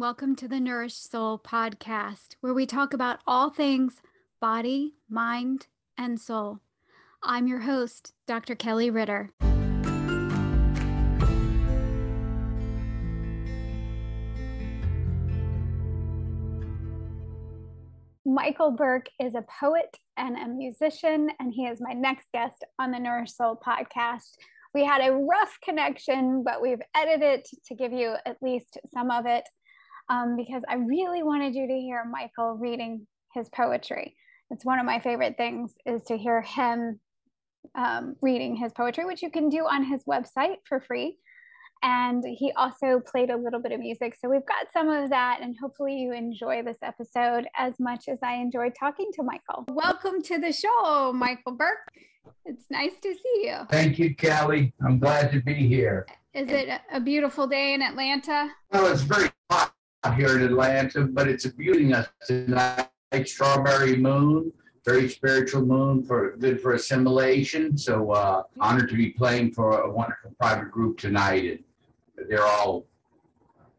welcome to the Nourished Soul podcast, where we talk about all things body, mind, and soul. I'm your host, Dr. Kelli Ritter. Michael Burke is a poet and a musician, and he is my next guest on the Nourished Soul podcast. We had a rough connection, but we've edited to give you at least some of it um, because I really wanted you to hear Michael reading his poetry. It's one of my favorite things is to hear him um, reading his poetry, which you can do on his website for free. And he also played a little bit of music. So we've got some of that. And hopefully you enjoy this episode as much as I enjoyed talking to Michael. Welcome to the show, Michael Burke. It's nice to see you. Thank you, Callie. I'm glad to be here. Is it a beautiful day in Atlanta? Well, it's very hot here in Atlanta, but it's a beauty tonight. Strawberry moon, very spiritual moon for good for assimilation. So uh, honored to be playing for a wonderful private group tonight, and they're all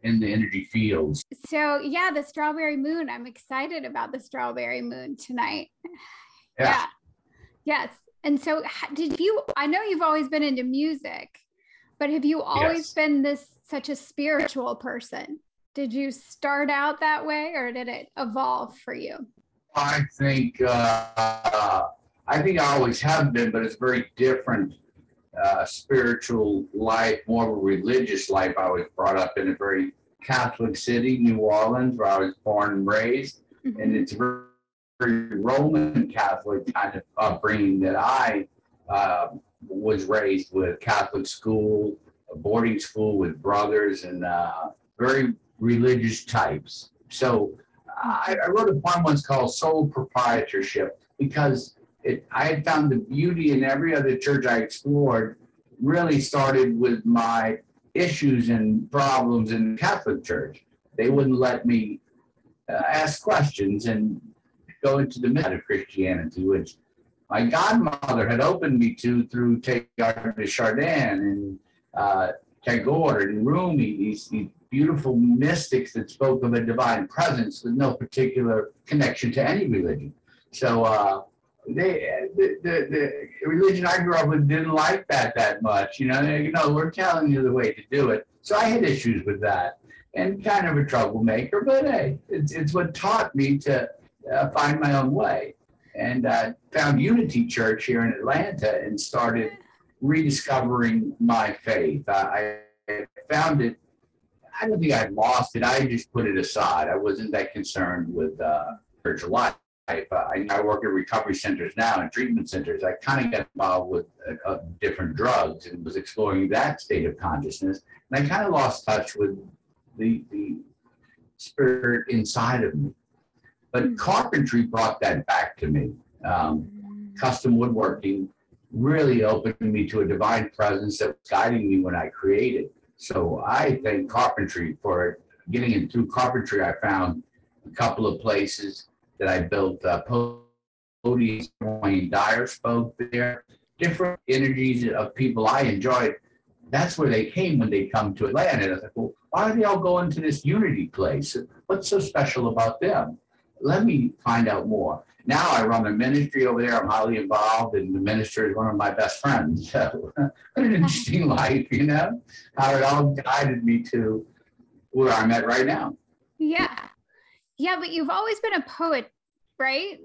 in the energy fields. So yeah, the strawberry moon. I'm excited about the strawberry moon tonight. Yeah. yeah. Yes. And so, did you? I know you've always been into music, but have you always yes. been this such a spiritual person? Did you start out that way, or did it evolve for you? I think uh, I think I always have been, but it's very different. Uh, spiritual life, more of a religious life. I was brought up in a very Catholic city, New Orleans, where I was born and raised, mm-hmm. and it's very Roman Catholic kind of upbringing that I uh, was raised with Catholic school, a boarding school with brothers, and uh, very religious types. So I, I, wrote a poem once called Soul Proprietorship because it, I had found the beauty in every other church I explored really started with my issues and problems in the Catholic Church. They wouldn't let me uh, ask questions and go into the meta of Christianity, which my godmother had opened me to through Teilhard de Chardin and uh, Tagore and Rumi, these, these beautiful mystics that spoke of a divine presence with no particular connection to any religion. So uh, they, the, the, the, religion I grew up with didn't like that that much. You know, they, you know, we're telling you the way to do it. So I had issues with that and kind of a troublemaker, but hey, it's, it's what taught me to uh, find my own way. And uh, found Unity Church here in Atlanta and started rediscovering my faith. I, I found it. I don't think I lost it. I just put it aside. I wasn't that concerned with uh, spiritual life. Uh, I, I, work at recovery centers now and treatment centers. I kind of got involved with uh, different drugs and was exploring that state of consciousness. And I kind of lost touch with the, the spirit inside of me. But hmm. carpentry brought that back to me. Um, custom woodworking really opened me to a divine presence that was guiding me when I created. So I thank carpentry for it. Getting into carpentry, I found a couple of places that I built uh, podiums. Wayne Dyer spoke there. Different energies of people I enjoyed. That's where they came when they come to Atlanta. And I like, well, why are they all going to this unity place? What's so special about them? let me find out more. Now I run a ministry over there. I'm highly involved, and the minister is one of my best friends. So, what an interesting life, you know, how it all guided me to where I'm at right now. Yeah. Yeah, but you've always been a poet, right?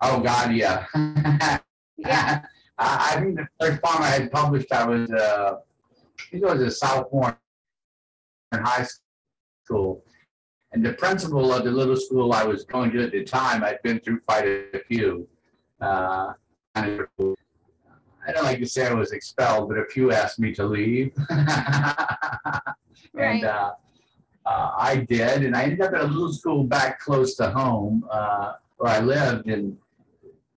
Oh, God, yeah. yeah. I, I think the first poem I had published, I was, uh, I think it was a sophomore in high school and the principal of the little school I was going to at the time, I'd been through quite a few. Uh, I don't like to say I was expelled, but a few asked me to leave. and uh, uh, I did. And I ended up at a little school back close to home uh, where I lived. And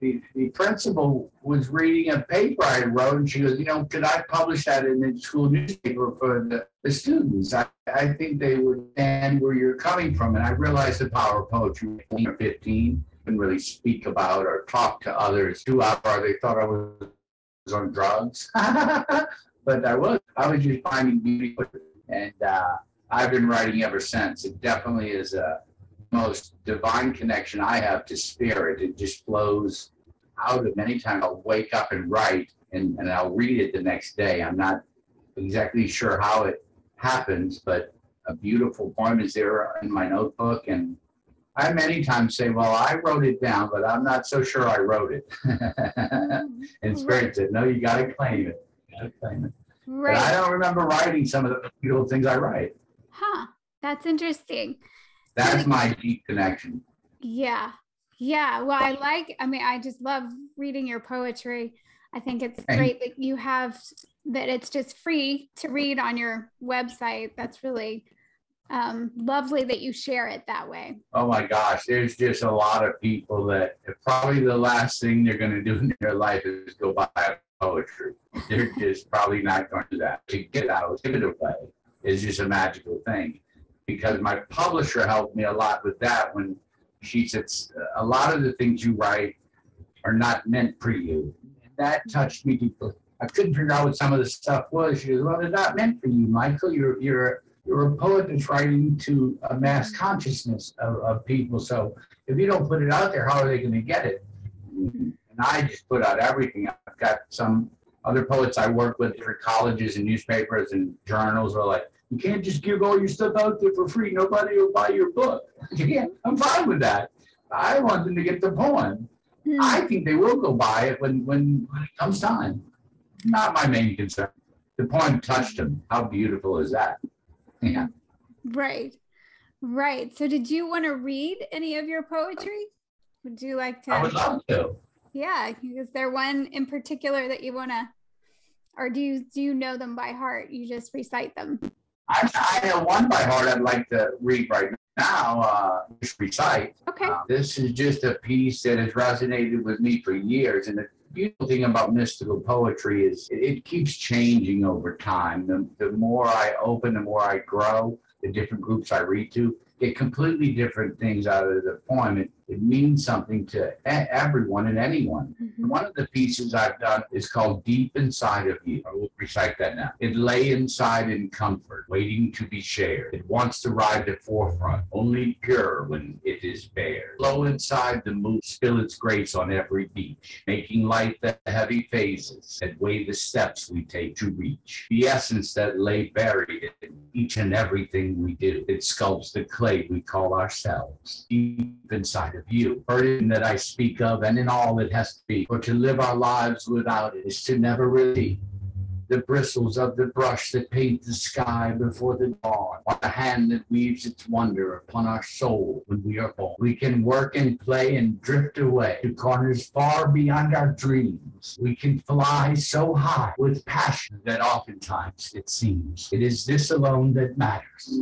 the, the principal was reading a paper I wrote, and she goes, You know, could I publish that in the school newspaper for the, the students? I, I think they would understand where you're coming from. And I realized the power of poetry when or 15 and really speak about or talk to others. Two hours, they thought I was on drugs. but I was. I was just finding beauty. And uh, I've been writing ever since. It definitely is a most divine connection I have to spirit. It just flows out of many times I'll wake up and write and, and I'll read it the next day. I'm not exactly sure how it happens, but a beautiful poem is there in my notebook. And I many times say, Well, I wrote it down, but I'm not so sure I wrote it. and Spirit said, No, you got to claim it. You got to claim it. Right. But I don't remember writing some of the beautiful things I write. Huh. That's interesting. That's my deep connection. Yeah. Yeah. Well, I like, I mean, I just love reading your poetry. I think it's great that you have that it's just free to read on your website. That's really um, lovely that you share it that way. Oh my gosh, there's just a lot of people that probably the last thing they're going to do in their life is go buy a poetry. They're just probably not going to do that. To get out, give it away is just a magical thing. Because my publisher helped me a lot with that when she said a lot of the things you write are not meant for you that touched me deeply. I couldn't figure out what some of the stuff was. She goes, "Well, they're not meant for you, Michael. You're you're you're a poet that's writing to a mass consciousness of, of people. So if you don't put it out there, how are they going to get it?" And I just put out everything. I've got some other poets I work with for colleges and newspapers and journals are like, you can't just give all your stuff out there for free. Nobody will buy your book. yeah, I'm fine with that. I want them to get the poem. Hmm. I think they will go buy it when, when, when it comes time. Not my main concern. The poem touched him. How beautiful is that? Yeah. Right. Right. So did you want to read any of your poetry? Would you like to? I would love to. Yeah. Is there one in particular that you want to, or do you, do you know them by heart? You just recite them? I, I know one by heart I'd like to read right now uh, just recite. Okay. Uh, this is just a piece that has resonated with me for years. And the beautiful thing about mystical poetry is it, it keeps changing over time. The, the more I open, the more I grow, the different groups I read to get completely different things out of the poem. It, it means something to everyone and anyone. Mm-hmm. One of the pieces I've done is called Deep Inside of You. I will recite that now. It lay inside in comfort, waiting to be shared. It wants to ride the forefront, only pure when it is bare. Flow inside the mood, spill its grace on every beach, making light the heavy phases that weigh the steps we take to reach. The essence that lay buried in each and everything we do. It sculpts the clay we call ourselves. Deep inside of you, burden that I speak of, and in all it has to be. For to live our lives without it is to never really the bristles of the brush that paint the sky before the dawn, or the hand that weaves its wonder upon our soul when we are born. We can work and play and drift away to corners far beyond our dreams. We can fly so high with passion that oftentimes it seems it is this alone that matters.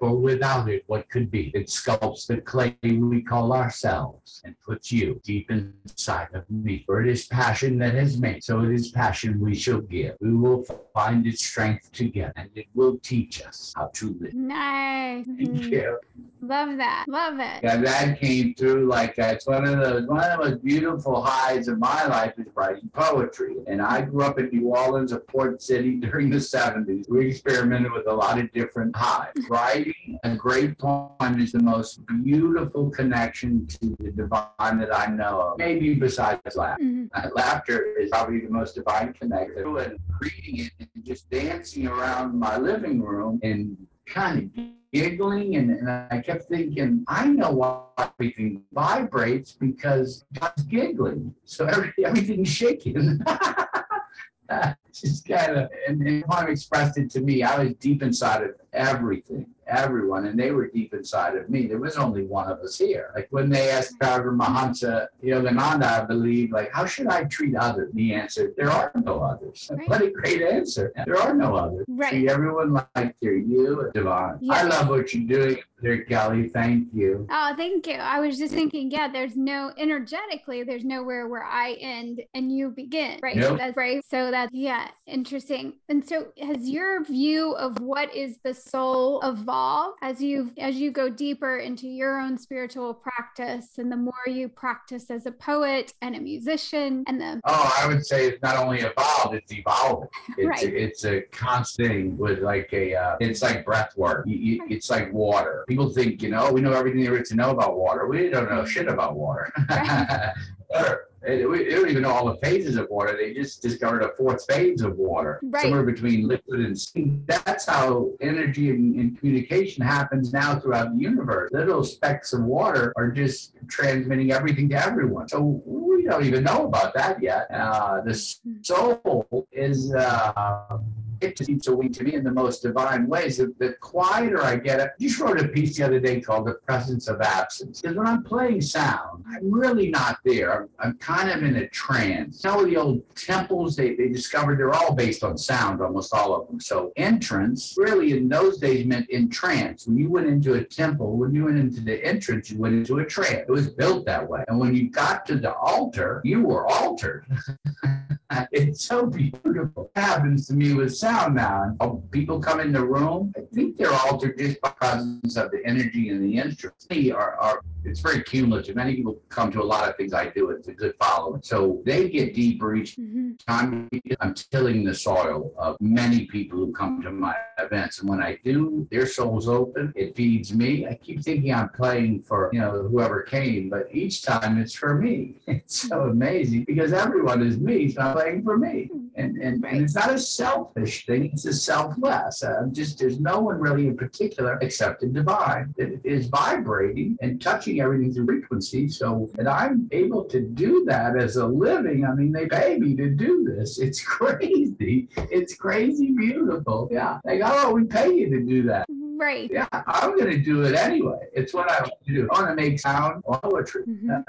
For without it, what could be? It sculpts the clay we call ourselves and puts you deep inside of me. For it is passion that has made, so it is passion we shall give. We will find its strength together and it will teach us how to live. Nice. Thank you. Love that. Love it. Yeah, that came through like that's one of the one of the most beautiful highs of my life is writing poetry. And I grew up in New Orleans, a port city during the 70s. We experimented with a lot of different highs. Writing a great poem is the most beautiful connection to the divine that I know of. Maybe besides laughter. Mm-hmm. Uh, laughter is probably the most divine connection. And reading it and just dancing around my living room and kind of giggling and, and I kept thinking, I know why everything vibrates because God's giggling. So every, everything's shaking. just kind of, and, and expressed it to me. I was deep inside of everything, everyone, and they were deep inside of me. There was only one of us here. Like when they asked Paramahansa Yogananda, I believe, like, how should I treat others? And he answered, there are no others. Right. What a great answer. There are no others. Right. Treat everyone like they're you, Divine. Yes. I love what you're doing there, Kelli. Thank you. Oh, thank you. I was just thinking, yeah, there's no energetically, there's nowhere where I end and you begin. Right. Nope. So that's right. So that's yeah, interesting. And so has your view of what is the soul evolve as you as you go deeper into your own spiritual practice and the more you practice as a poet and a musician and the oh i would say it's not only evolved it's evolving it's, Right. it's a constant with like a uh, it's like breath work it's like water people think you know we know everything there is to know about water. We don't know shit about water. We they don't even know all the phases of water. They just discovered a fourth phase of water Right. somewhere between liquid and steam. That's how energy and, and communication happens now throughout the universe. Little specks of water are just transmitting everything to everyone. So we don't even know about that yet. Uh, the soul is uh, it seems to wing to me in the most divine ways. The, the quieter I get, I just wrote a piece the other day called "The Presence of Absence." Because when I'm playing sound, I'm really not there. I'm, I'm kind of in a trance. Some of the old temples they, they discovered they're all based on sound, almost all of them. So entrance really in those days meant in trance. When you went into a temple, when you went into the entrance, you went into a trance. It was built that way. And when you got to the altar, you were altered. it's so beautiful. It happens to me with sound now. Oh, people come in the room, I think they're altered just by presence of the energy and the instruments. They are, are it's very cumulative. Many people come to a lot of things I do. It's a good following. So they get deeper each Mhm. time I'm tilling the soil of many people who come to my events. And when I do, their soul's open. It feeds me. I keep thinking I'm playing for, you know, whoever came, but each time it's for me. It's so amazing because everyone is me, so Playing for me. And, and, and it's not a selfish thing, it's a selfless. Uh, just there's no one really in particular except the divine that is vibrating and touching everything through frequency. So and I'm able to do that as a living. I mean, they pay me to do this. It's crazy. It's crazy beautiful. Yeah. Like, oh, we pay you to do that. Right Yeah, I'm gonna do it anyway. It's what I want to do. I want to make sound poetry. Mhm.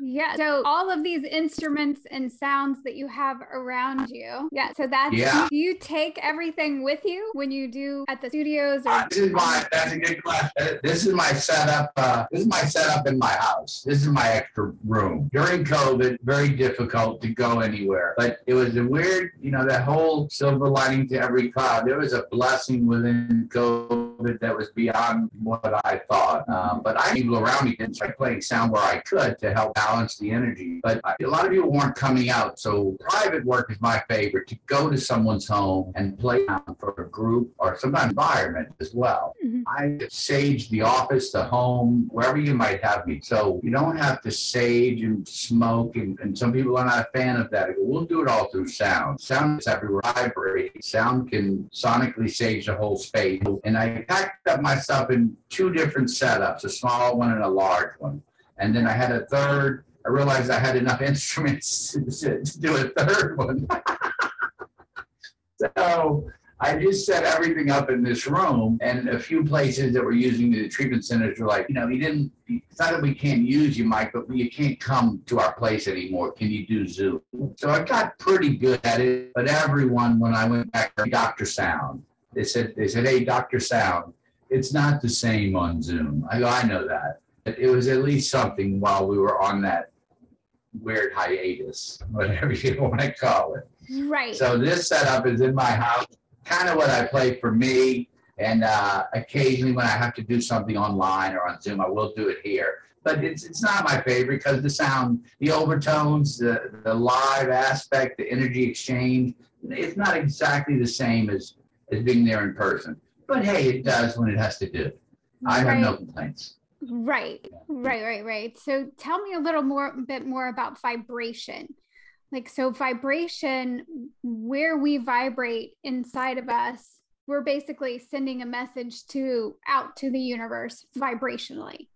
Yeah. So all of these instruments and sounds that you have around you. Yeah. So that's Yeah. you take everything with you when you do at the studios or Uh, this is my that's a good question. This is my setup. Uh, this is my setup in my house. This is my extra room. During COVID, very difficult to go anywhere. But it was a weird, you know, that whole silver lining to every cloud. There was a blessing within COVID that was beyond what I thought. Um, but I people around me and started playing sound where I could to help balance the energy. But I- a lot of people weren't coming out. So private work is my favorite to go to someone's home and play sound for a group or sometimes environment as well. Mhm. I sage the office, the home, wherever you might have me. So you don't have to sage and smoke. And, and some people are not a fan of that. Go, We'll do it all through sound. Sound is everywhere. Vibrating. Sound can sonically sage the whole space. And I packed up my stuff in two different setups, a small one and a large one. And then I had a third. I realized I had enough instruments to, to do a third one. so I just set everything up in this room, and a few places that were using the treatment centers were like, you know, he didn't. It's not that we can't use you, Mike, but you can't come to our place anymore. Can you do Zoom? So I got pretty good at it. But everyone, when I went back, to Doctor Sound, they said, they said, hey, Doctor Sound, it's not the same on Zoom. I go, I know that. But it was at least something while we were on that weird hiatus, whatever you want to call it. right. So this setup is in my house, kind of what I play for me. And uh, occasionally when I have to do something online or on Zoom, I will do it here. But it's it's not my favorite because the sound, the overtones, the, the live aspect, the energy exchange, it's not exactly the same as, as being there in person. But hey, it does when it has to do. I have no complaints. Right, right, right, right. So tell me a little more, bit more about vibration. Like, so vibration, where we vibrate inside of us, we're basically sending a message to out to the universe vibrationally.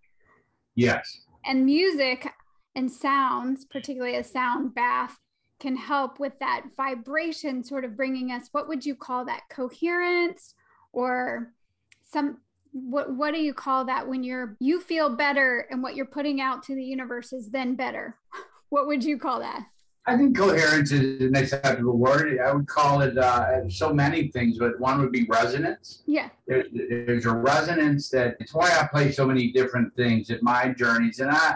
Yes. And music and sounds, particularly a sound bath, can help with that vibration, sort of bringing us. What would you call that? Coherence, or some what what do you call that when you're you feel better and what you're putting out to the universe is then better what would you call that I think coherence is an acceptable word. I would call it uh, so many things, but one would be resonance. yeah There's, there's a resonance that it's why I play so many different things at my journeys. And I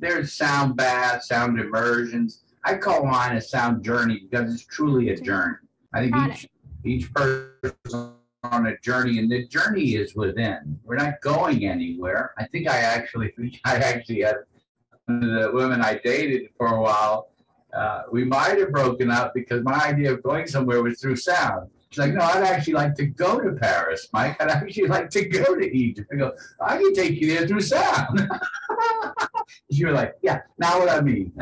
there's sound baths, sound immersions. I call mine a sound journey because it's truly a journey. I think Got each each person on a journey, and the journey is within. We're not going anywhere. I think I actually, I actually had the women I dated for a while. Uh, we might have broken up because my idea of going somewhere was through sound. She's like, no, I'd actually like to go to Paris, Mike. I'd actually like to go to Egypt. I go, I can take you there through sound. she was like, yeah, now what I mean.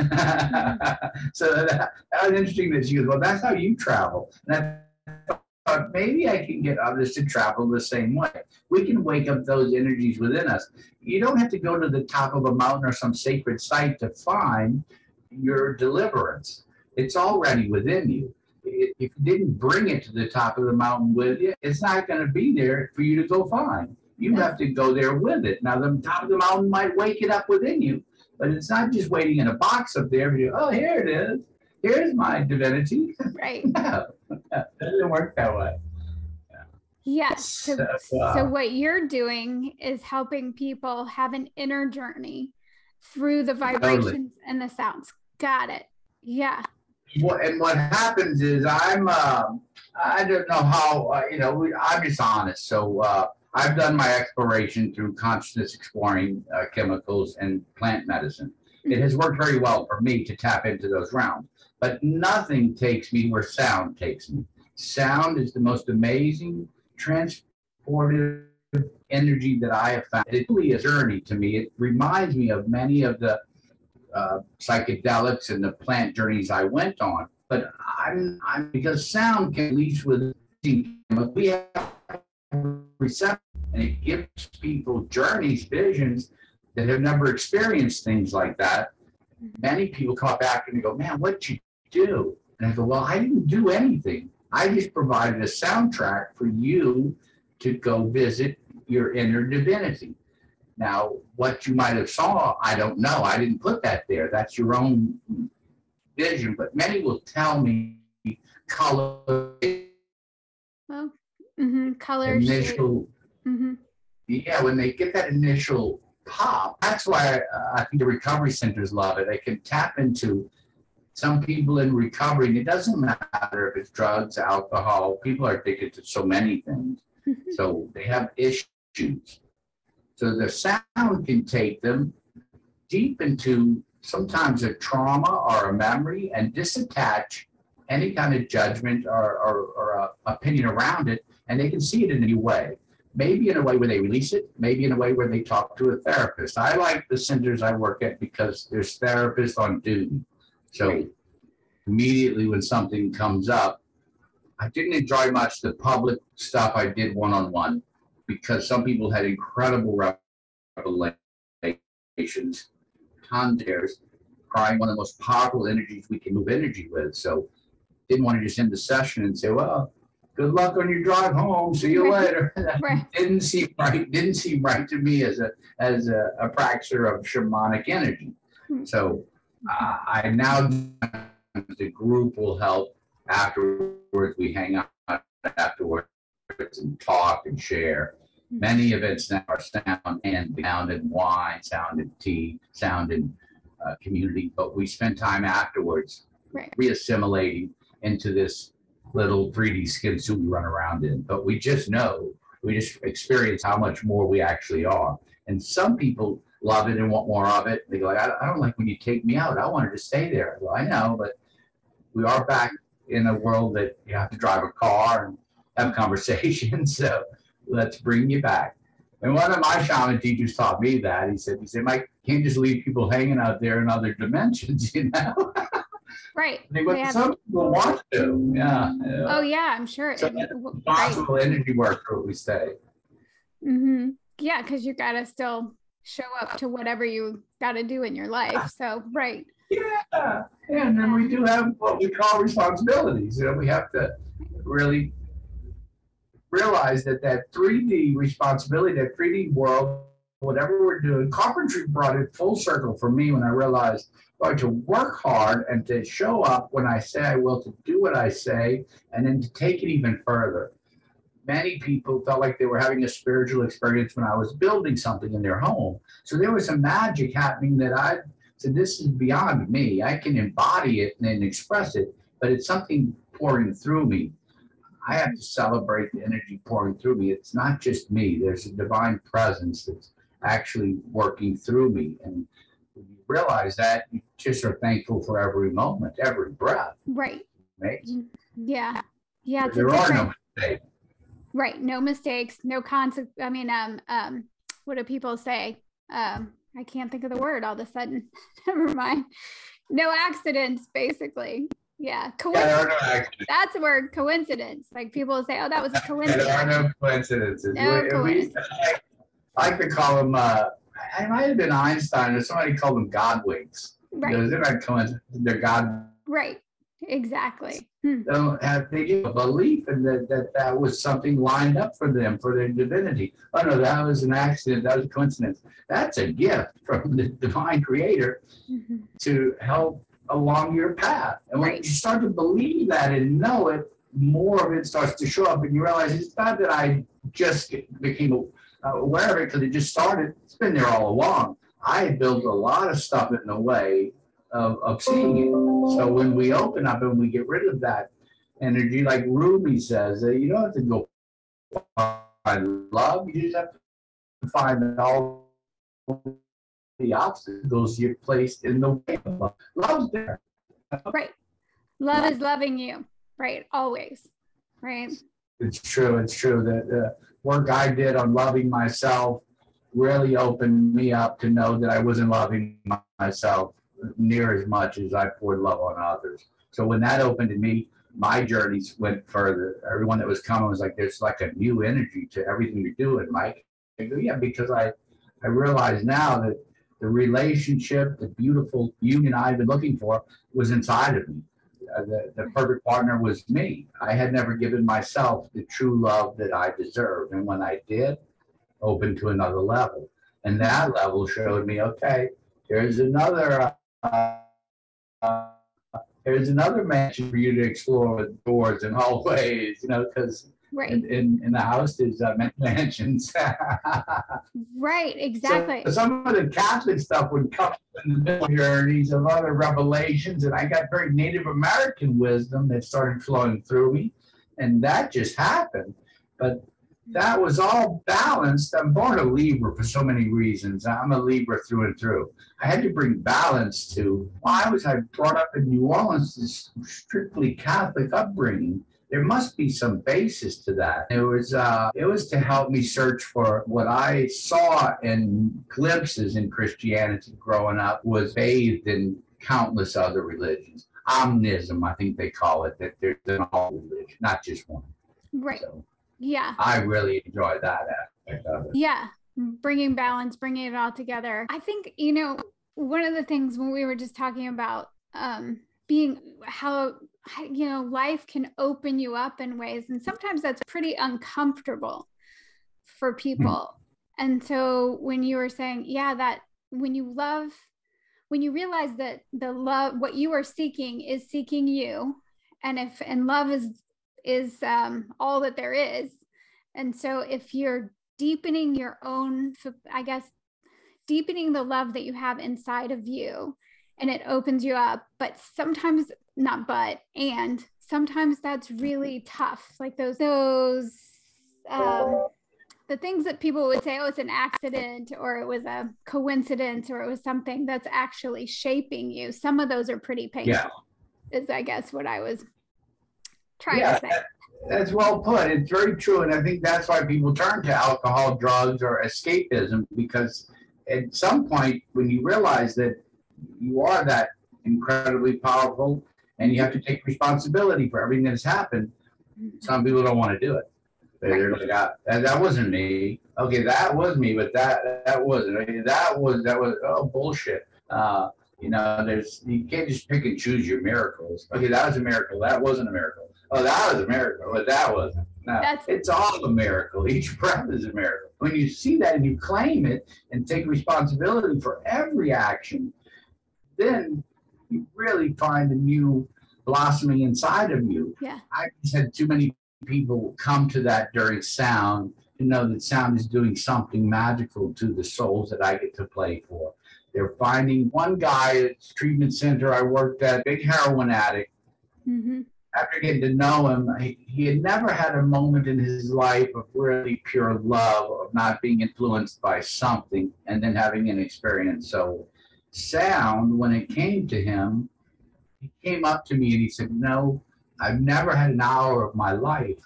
so that, that, was interesting that she goes, well, that's how you travel. And I thought maybe I can get others to travel the same way. We can wake up those energies within us. You don't have to go to the top of a mountain or some sacred site to find your deliverance. It's already within you if you didn't bring it to the top of the mountain with you, it's not going to be there for you to go find. You have to go there with it. Now, the top of the mountain might wake it up within you, but it's not just waiting in a box up there. You, oh, here it is. Here's my divinity. Right. no, it doesn't work that way. Yes. So, so, uh, so, what you're doing is helping people have an inner journey through the vibrations totally. and the sounds. Got it. Yeah what, and what happens is I'm uh, I don't know how uh, you know I'm just honest. So uh, I've done my exploration through consciousness exploring uh, chemicals and plant medicine. It has worked very well for me to tap into those realms, but nothing takes me where sound takes me. Sound is the most amazing transportive energy that I have found. It really is a journey to me. It reminds me of many of the uh, psychedelics and the plant journeys I went on. But I'm, I'm because sound can lead with we have reception and it gives people journeys, visions that have never experienced things like that. Many people come back and they go, "Man, what'd you do?" And I go, "Well, I didn't do anything. I just provided a soundtrack for you to go visit your inner divinity." Now, what you might have saw, I don't know. I didn't put that there. That's your own vision. But many will tell me color. Well, mm-hmm. color. Initial. Mm-hmm. Yeah, when they get that initial pop, that's why uh, I think the recovery centers love it. They can tap into some people in recovery, and it doesn't matter if it's drugs, alcohol. People are addicted to so many things. Mm-hmm. So they have issues so the sound can take them deep into sometimes a trauma or a memory and disattach any kind of judgment or, or, or uh, opinion around it, and they can see it in a new way. Maybe in a way where they release it, maybe in a way where they talk to a therapist. I like the centers I work at because there's therapists on duty. So immediately when something comes up, I didn't enjoy much the public stuff I did one on one because some people had incredible revelations, context, crying one of the most powerful energies we can move energy with. So didn't want to just end the session and say, well, good luck on your drive home. See you later. right. didn't seem right. Didn't seem right to me as a as a, a practitioner of shamanic energy. Hmm. So uh, I now the group will help afterwards. We hang out afterwards and talk and share. Many of events now are sound and sound and wine, sound and tea, sound and uh, community, but we spend time afterwards right. reassimilating into this little 3D skin suit we run around in. But we just know, we just experience how much more we actually are. And some people love it and want more of it. They go, like, I, don't like when you take me out. I wanted to stay there. Well, I know, but we are back in a world that you have to drive a car and have conversations. So let's bring you back. And one of my shaman teachers taught me that. He said, he said, Mike, can't just leave people hanging out there in other dimensions, you know? Right. I some people want to. Yeah, yeah. Oh yeah, I'm sure. So possible right. energy work what we say. Mm-hmm. Yeah, because you gotta still show up to whatever you gotta do in your life. So right. Yeah. yeah. And then we do have what we call responsibilities. You know, we have to really realize that that 3D responsibility, that 3D world, whatever we're doing, carpentry brought it full circle for me when I realized going to work hard and to show up when I say I will, to do what I say, and then to take it even further. Many people felt like they were having a spiritual experience when I was building something in their home. So there was some magic happening that I said, This is beyond me. I can embody it and express it, but it's something pouring through me. I have to celebrate the energy pouring through me. It's not just me. There's a divine presence that's actually working through me. And when you realize that, you just are thankful for every moment, every breath. Right. Right. Yeah. Yeah. there are no mistakes. Right. No mistakes. No consequence. I mean, um, um, what do people say? Um, I can't think of the word all of a sudden. Never mind. No accidents, basically. Yeah. Coincidence. No That's a word. Coincidence. Like people say, oh, that was a coincidence. there are no coincidences. No coincidence. we, I like to call them, uh, I might have been Einstein or somebody called them Godwinks. Right. They're not coincidence. They're God. Right. Exactly. Hmm. Don't have they a belief in that, that that was something lined up for them for their divinity. Oh no, that was an accident. That was a coincidence. That's a gift from the divine creator mm-hmm. to help along your path. And when right. you start to believe that and know it, more of it starts to show up, and you realize it's not that I just became aware of it because it just started. It's been there all along. I built a lot of stuff in the way of, of seeing it. So when we open up and we get rid of that energy, like Rumi says, that you don't have to go find love. You just have to find all the obstacles you're placed in the way of love. Love's there. Right. Love is loving you. Right. Always. Right. It's true. It's true. that the work I did on loving myself really opened me up to know that I wasn't loving myself near as much as I poured love on others. So when that opened to me, my journeys went further. Everyone that was coming was like, there's like a new energy to everything you're doing, Mike. I go, yeah, because I, I realize now that the relationship, the beautiful union I've been looking for was inside of me. Uh, the, the perfect partner was me. I had never given myself the true love that I deserved. And when I did, opened to another level. And that level showed me, okay, here's another uh, uh, there's another mansion for you to explore with doors and hallways, you know, because right. in, in, in, the house is uh, mansions. right, exactly. So some of the Catholic stuff would come in the middle journeys of other revelations, and I got very Native American wisdom that started flowing through me, and that just happened. But that was all balanced. I'm born a Libra for so many reasons. I'm a Libra through and through. I had to bring balance to why was I brought up in New Orleans, this strictly Catholic upbringing. There must be some basis to that. It was uh, it was to help me search for what I saw in glimpses in Christianity growing up was bathed in countless other religions. Omnism, I think they call it, that there's an all religion, not just one. Right. So, yeah. I really enjoy that aspect of it. Yeah. Bringing balance, bringing it all together. I think, you know, one of the things when we were just talking about um, being how, you know, life can open you up in ways, and sometimes that's pretty uncomfortable for people. Mm-hmm. And so when you were saying, yeah, that when you love, when you realize that the love, what you are seeking is seeking you, and if and love is is um, all that there is. And so if you're deepening your own, I guess, deepening the love that you have inside of you, and it opens you up, but sometimes not but and sometimes that's really tough like those those um the things that people would say oh it's an accident or it was a coincidence or it was something that's actually shaping you some of those are pretty painful yeah. is i guess what i was trying yeah, to say. That's well put. It's very true. And I think that's why people turn to alcohol, drugs, or escapism because at some point, when you realize that you are that incredibly powerful and you have to take responsibility for everything that's happened, some people don't want to do it. They're like, ah, that, that wasn't me. Okay, that was me, but that that wasn't. I mean, that was that was oh bullshit. Uh, you know, there's you can't just pick and choose your miracles. Okay, that was a miracle. That wasn't a miracle oh, that was a miracle, but that wasn't. No, That's, it's all a miracle. Each breath is a miracle. When you see that and you claim it and take responsibility for every action, then you really find a new blossoming inside of you. Yeah. I just had too many people come to that during sound to know that sound is doing something magical to the souls that I get to play for. They're finding one guy at the treatment center I worked at, big heroin addict. Mm-hmm after getting to know him, he, he had never had a moment in his life of really pure love, of not being influenced by something and then having an experience. So, sound, when it came to him, he came up to me and he said, No, I've never had an hour of my life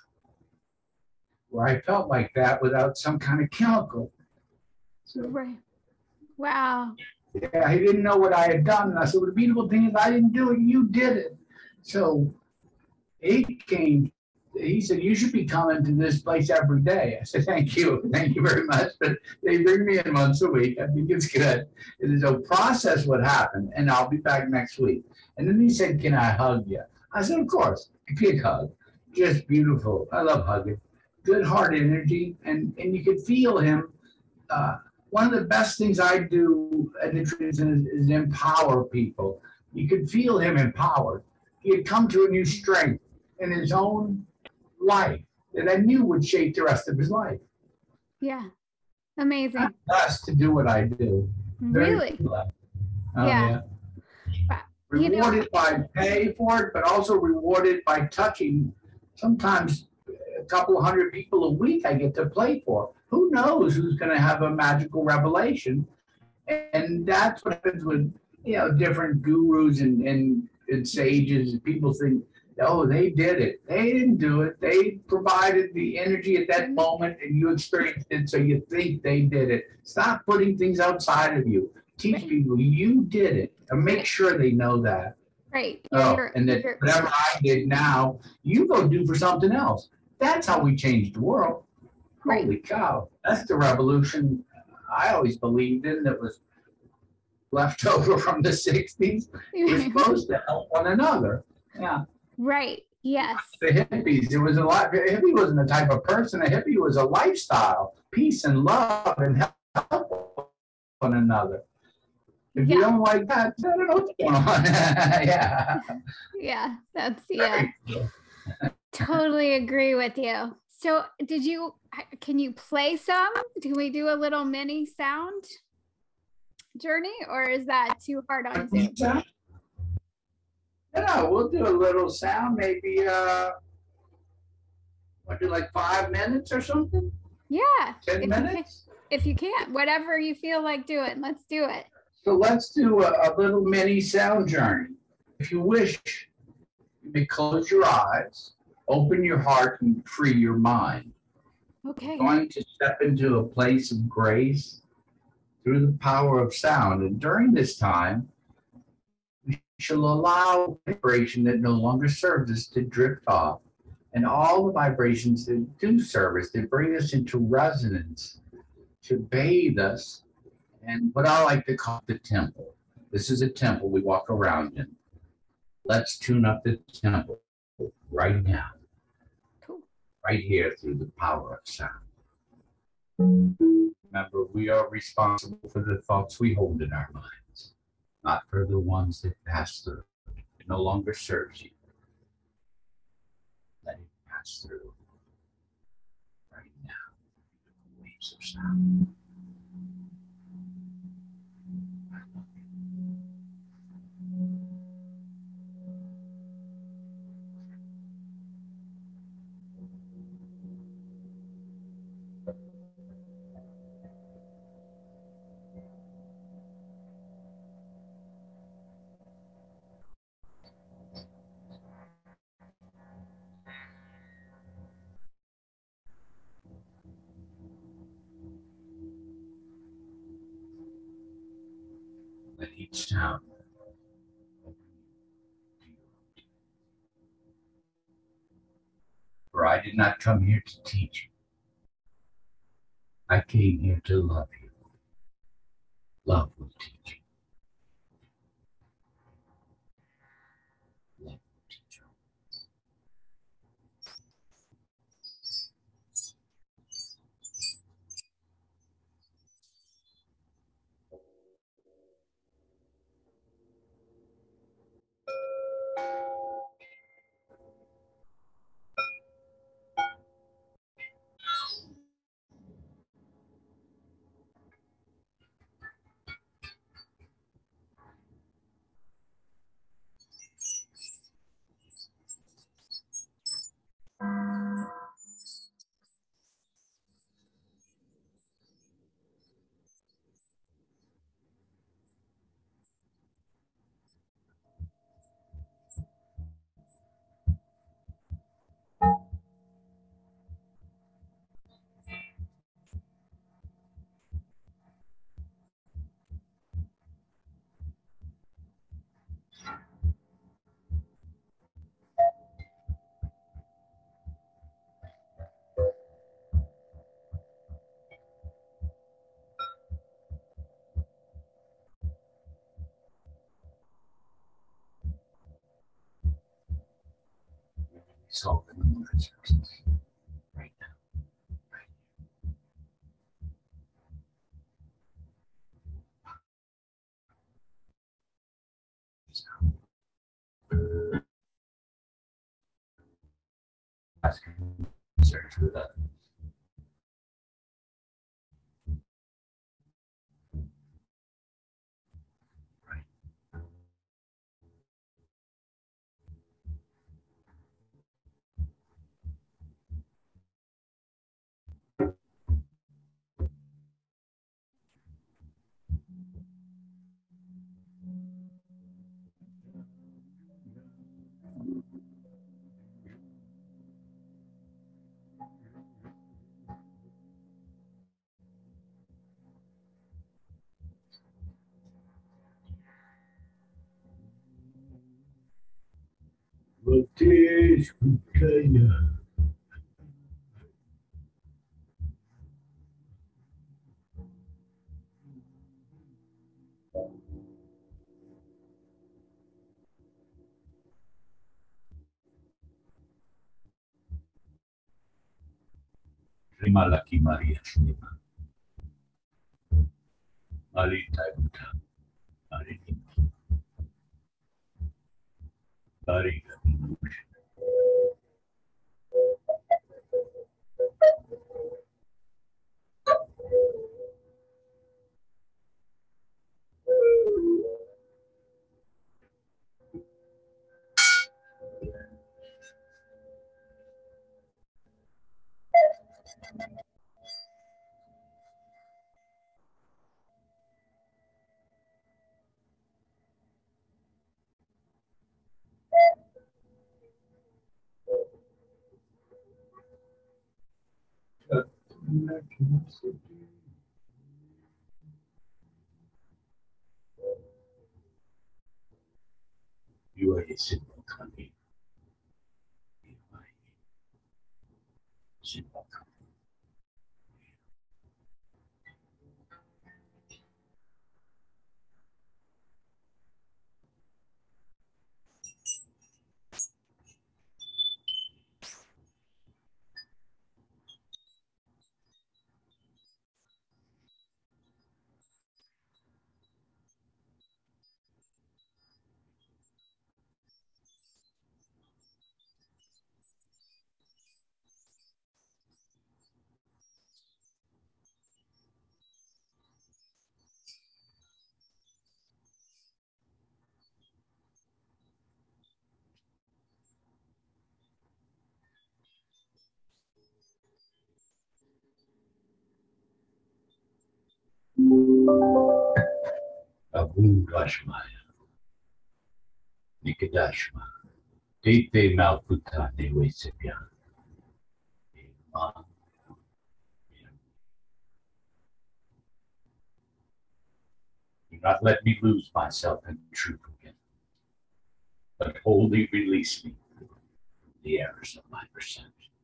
where I felt like that without some kind of chemical. So, right. Wow. Yeah, he didn't know what I had done. And I said, well, the beautiful thing is I didn't do it, you did it. So he came, he said, you should be coming to this place every day. I said, thank you, thank you very much. But they bring me in once a week. I think it's good. It is a process what happened, and I'll be back next week. And then he said, can I hug you? I said, of course, a big hug. Just beautiful. I love hugging. Good heart energy. And, and you could feel him. Uh, one of the best things I do at the is, is empower people. You could feel him empowered. He had come to a new strength in his own life that I knew would shape the rest of his life. Yeah. Amazing. I'm blessed to do what I do. Very really? Oh, yeah. yeah. Rewarded by pay for it, but also rewarded by touching sometimes a couple hundred people a week I get to play for. Who knows who's going to have a magical revelation? And that's what happens with you know different gurus and, and, and sages. People think oh, they did it. They didn't do it. They provided the energy at that moment and you experienced it, so you think they did it. Stop putting things outside of you. Teach people you did it and make sure they know that. Right. Oh, and that whatever I did now, you go do for something else. That's how we change the world. Right. Holy cow. That's the revolution I always believed in that was left over from the 60s. We're supposed to help one another. Yeah. Right. Yes. The hippies, it was a lot. A hippie wasn't a type of person. A hippie was a lifestyle, peace and love and help one another. If yeah. you don't like that, I don't know what's going on. yeah. Yeah, that's yeah. totally agree with you. So, did you? Can you play some? Can we do a little mini sound journey, or is that too hard on Zoom? Yeah, we'll do a little sound, maybe uh what do like five minutes or something? Yeah. Ten if minutes? You can, if you can't, whatever you feel like doing, let's do it. So let's do a, a little mini sound journey. If you wish, you may close your eyes, open your heart, and free your mind. Okay. going to step into a place of grace through the power of sound. And during this time, we shall allow vibration that no longer serves us to drift off, and all the vibrations that do serve us, that bring us into resonance, to bathe us, and what I like to call the temple. This is a temple we walk around in. Let's tune up the temple right now. Cool. Right here through the power of sound. Remember, we are responsible for the thoughts we hold in our minds, not for the ones that pass through. It no longer serves you. Let it pass through right now. Waves of sound. Not come here to teach you. I came here to love you. Love will teach you. Myself in the Lord's presence right now. Right here. Ask him, search for that. Voltei, montanha. Terima laki Maria Shima. Mari Taibuta. Mari Nima. Mari You are a simple kami. You are a simple kami. Nikadashma. Malputa. Do not let me lose myself in truth again, but wholly release me from the errors of my perception.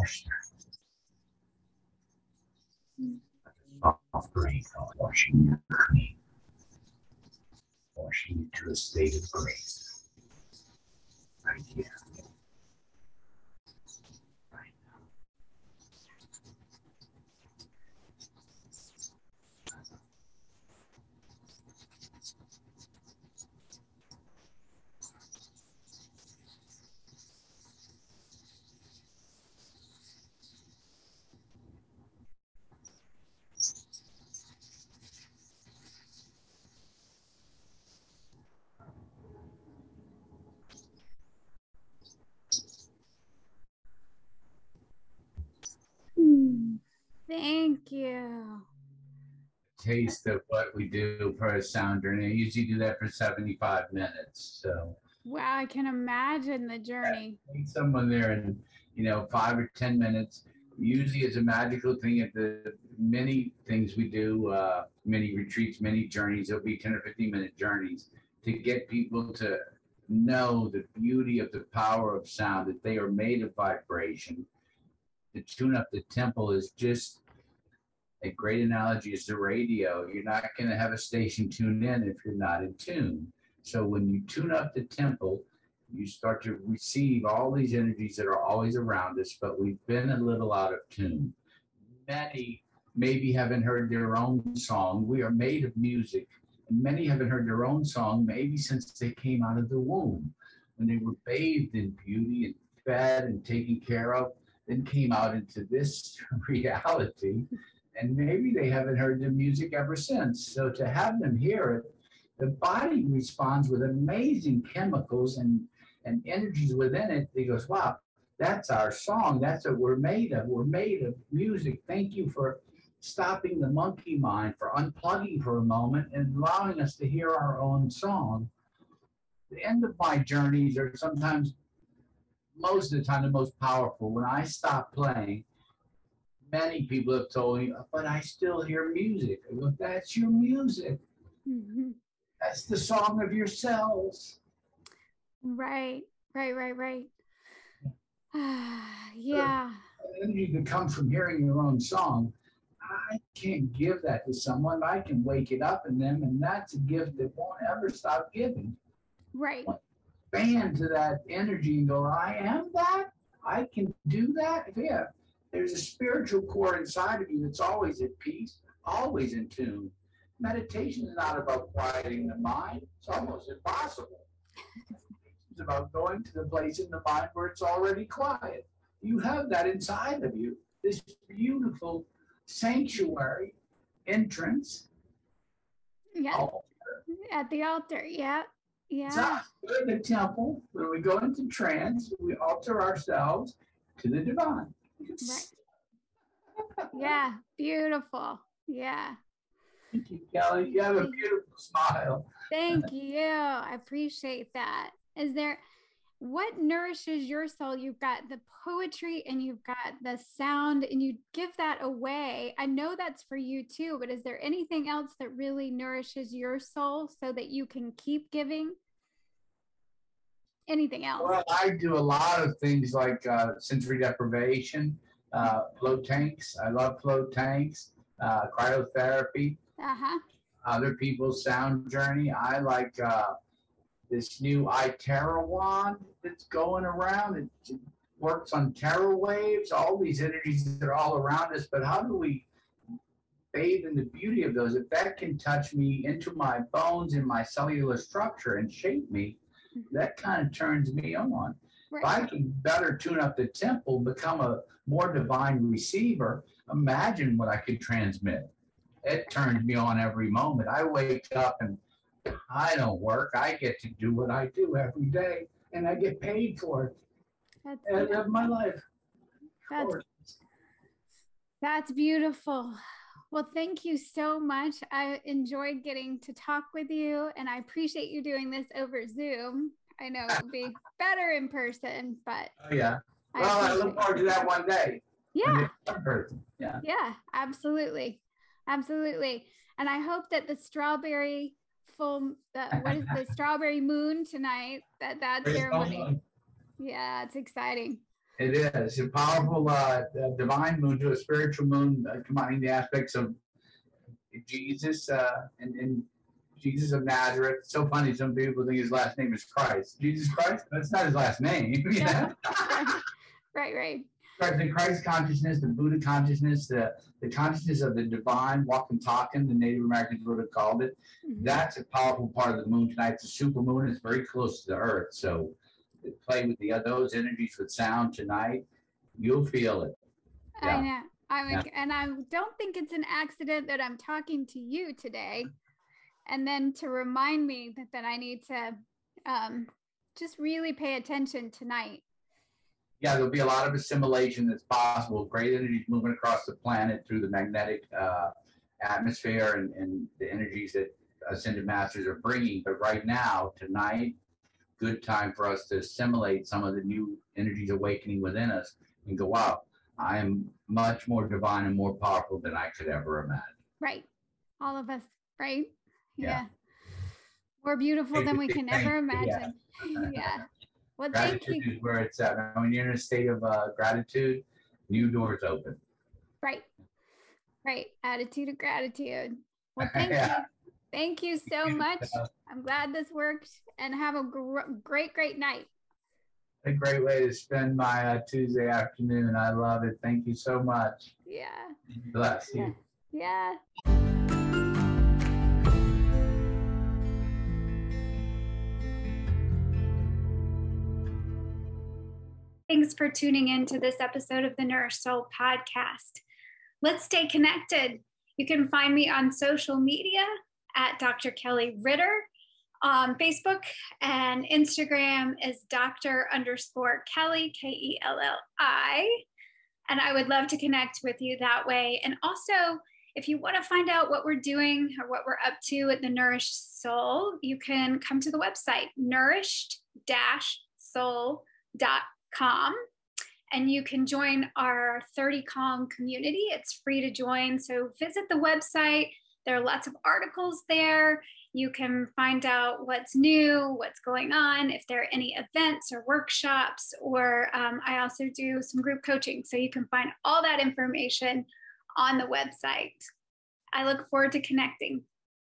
Washing. Soft rain washing you clean. Washing you to a state of grace. Right here. Right now. Taste of what we do for a sound journey. I usually do that for 75 minutes. So wow, I can imagine the journey. meet someone there in, you know, five or 10 minutes. Usually it's a magical thing at the many things we do, uh, many retreats, many journeys. There'll be 10 or 15 minute journeys to get people to know the beauty of the power of sound, that they are made of vibration. To tune up the temple is just a great analogy is the radio. You're not going to have a station tuned in if you're not in tune. So when you tune up the temple, you start to receive all these energies that are always around us, but we've been a little out of tune. Many maybe haven't heard their own song. We are made of music, and many haven't heard their own song maybe since they came out of the womb, when they were bathed in beauty and fed and taken care of, then came out into this reality. And maybe they haven't heard the music ever since. So to have them hear it, the body responds with amazing chemicals and, and energies within it. He goes, wow, that's our song. That's what we're made of. We're made of music. Thank you for stopping the monkey mind, for unplugging for a moment and allowing us to hear our own song. The end of my journeys are sometimes, most of the time, the most powerful. When I stop playing, many people have told me, but I still hear music. I go, that's your music. Mhm. That's the song of your cells. Right, right, right, right. yeah. energy can come from hearing your own song, I can't give that to someone. I can wake it up in them, and that's a gift that won't ever stop giving. Right. Band to that energy and go, I am that. I can do that. Yeah. There's a spiritual core inside of you that's always at peace, always in tune. Meditation is not about quieting the mind. It's almost impossible. It's about going to the place in the mind where it's already quiet. You have that inside of you, this beautiful sanctuary entrance. Yeah. altar. At the altar. Yeah. Yeah. We're in the temple. When we go into trance, we alter ourselves to the divine. Right. Yeah. Beautiful. Yeah. Thank you, Kelli. You have a beautiful smile. Thank you. I appreciate that. Is there what nourishes your soul? You've got the poetry and you've got the sound, and you give that away. I know that's for you too, but is there anything else that really nourishes your soul so that you can keep giving? Anything else? Well, I do a lot of things like uh, sensory deprivation, uh, float tanks. I love float tanks, uh, cryotherapy, Uh huh. other people's sound journey. I like uh, this new iTerra wand that's going around. It, works on terra waves, all these energies that are all around us. But how do we bathe in the beauty of those? If that can touch me into my bones and my cellular structure and shape me, that kind of turns me on. If I can better tune up the temple, become a more divine receiver, imagine what I could transmit. It turns me on every moment. I wake up and I don't work. I get to do what I do every day and I get paid for it. That's And I live my life. that's That's beautiful. Well, thank you so much. I enjoyed getting to talk with you, and I appreciate you doing this over Zoom. I know it would be better in person, but Oh, yeah. I Well, I look forward to that one day. Yeah, it's in person. Yeah. yeah, absolutely, absolutely. And I hope that the strawberry full, the, what is the strawberry moon tonight? That that ceremony. Yeah, it's exciting. It is a powerful uh, divine moon to a spiritual moon, uh, combining the aspects of Jesus uh, and, and Jesus of Nazareth. It's so funny. Some people think his last name is Christ. Jesus Christ. That's not his last name. you know? right, right. The Christ consciousness, the Buddha consciousness, the, the consciousness of the divine, walking, talking, the Native Americans would have called it. Mhm. That's a powerful part of the moon tonight. It's a super moon. It's very close to the earth. So play with the other those energies with sound tonight. You'll feel it. I know. I'm Yeah. and I don't think it's an accident that I'm talking to you today. And then to remind me that, that I need to um, just really pay attention tonight. Yeah, there'll be a lot of assimilation that's possible. Great energies moving across the planet through the magnetic uh, atmosphere and, and the energies that ascended masters are bringing. But right now, tonight, good time for us to assimilate some of the new energies awakening within us and go, wow, I am much more divine and more powerful than I could ever imagine. Right. All of us, right? Yeah. yeah. More beautiful than we can ever imagine. Yeah. yeah. Well, thank Gratitude you. is where it's at. When you're in a state of uh, gratitude, new doors open. Right. Right. Attitude of gratitude. Well, thank Yeah. you. Thank you so much. I'm glad this worked and have a gr- great, great night. A great way to spend my uh, Tuesday afternoon. I love it. Thank you so much. Yeah. Bless you. Yeah. Thanks for tuning in to this episode of the Nourished Soul podcast. Let's stay connected. You can find me on social media at Dr. Kelli Ritter. On Facebook and Instagram is Dr. underscore Kelli, K E L L I. And I would love to connect with you that way. And also, if you want to find out what we're doing or what we're up to at the Nourished Soul, you can come to the website nourished soul.com and you can join our 30 Calm community. It's free to join. So visit the website. There are lots of articles there. You can find out what's new, what's going on, if there are any events or workshops, or um, I also do some group coaching. So you can find all that information on the website. I look forward to connecting.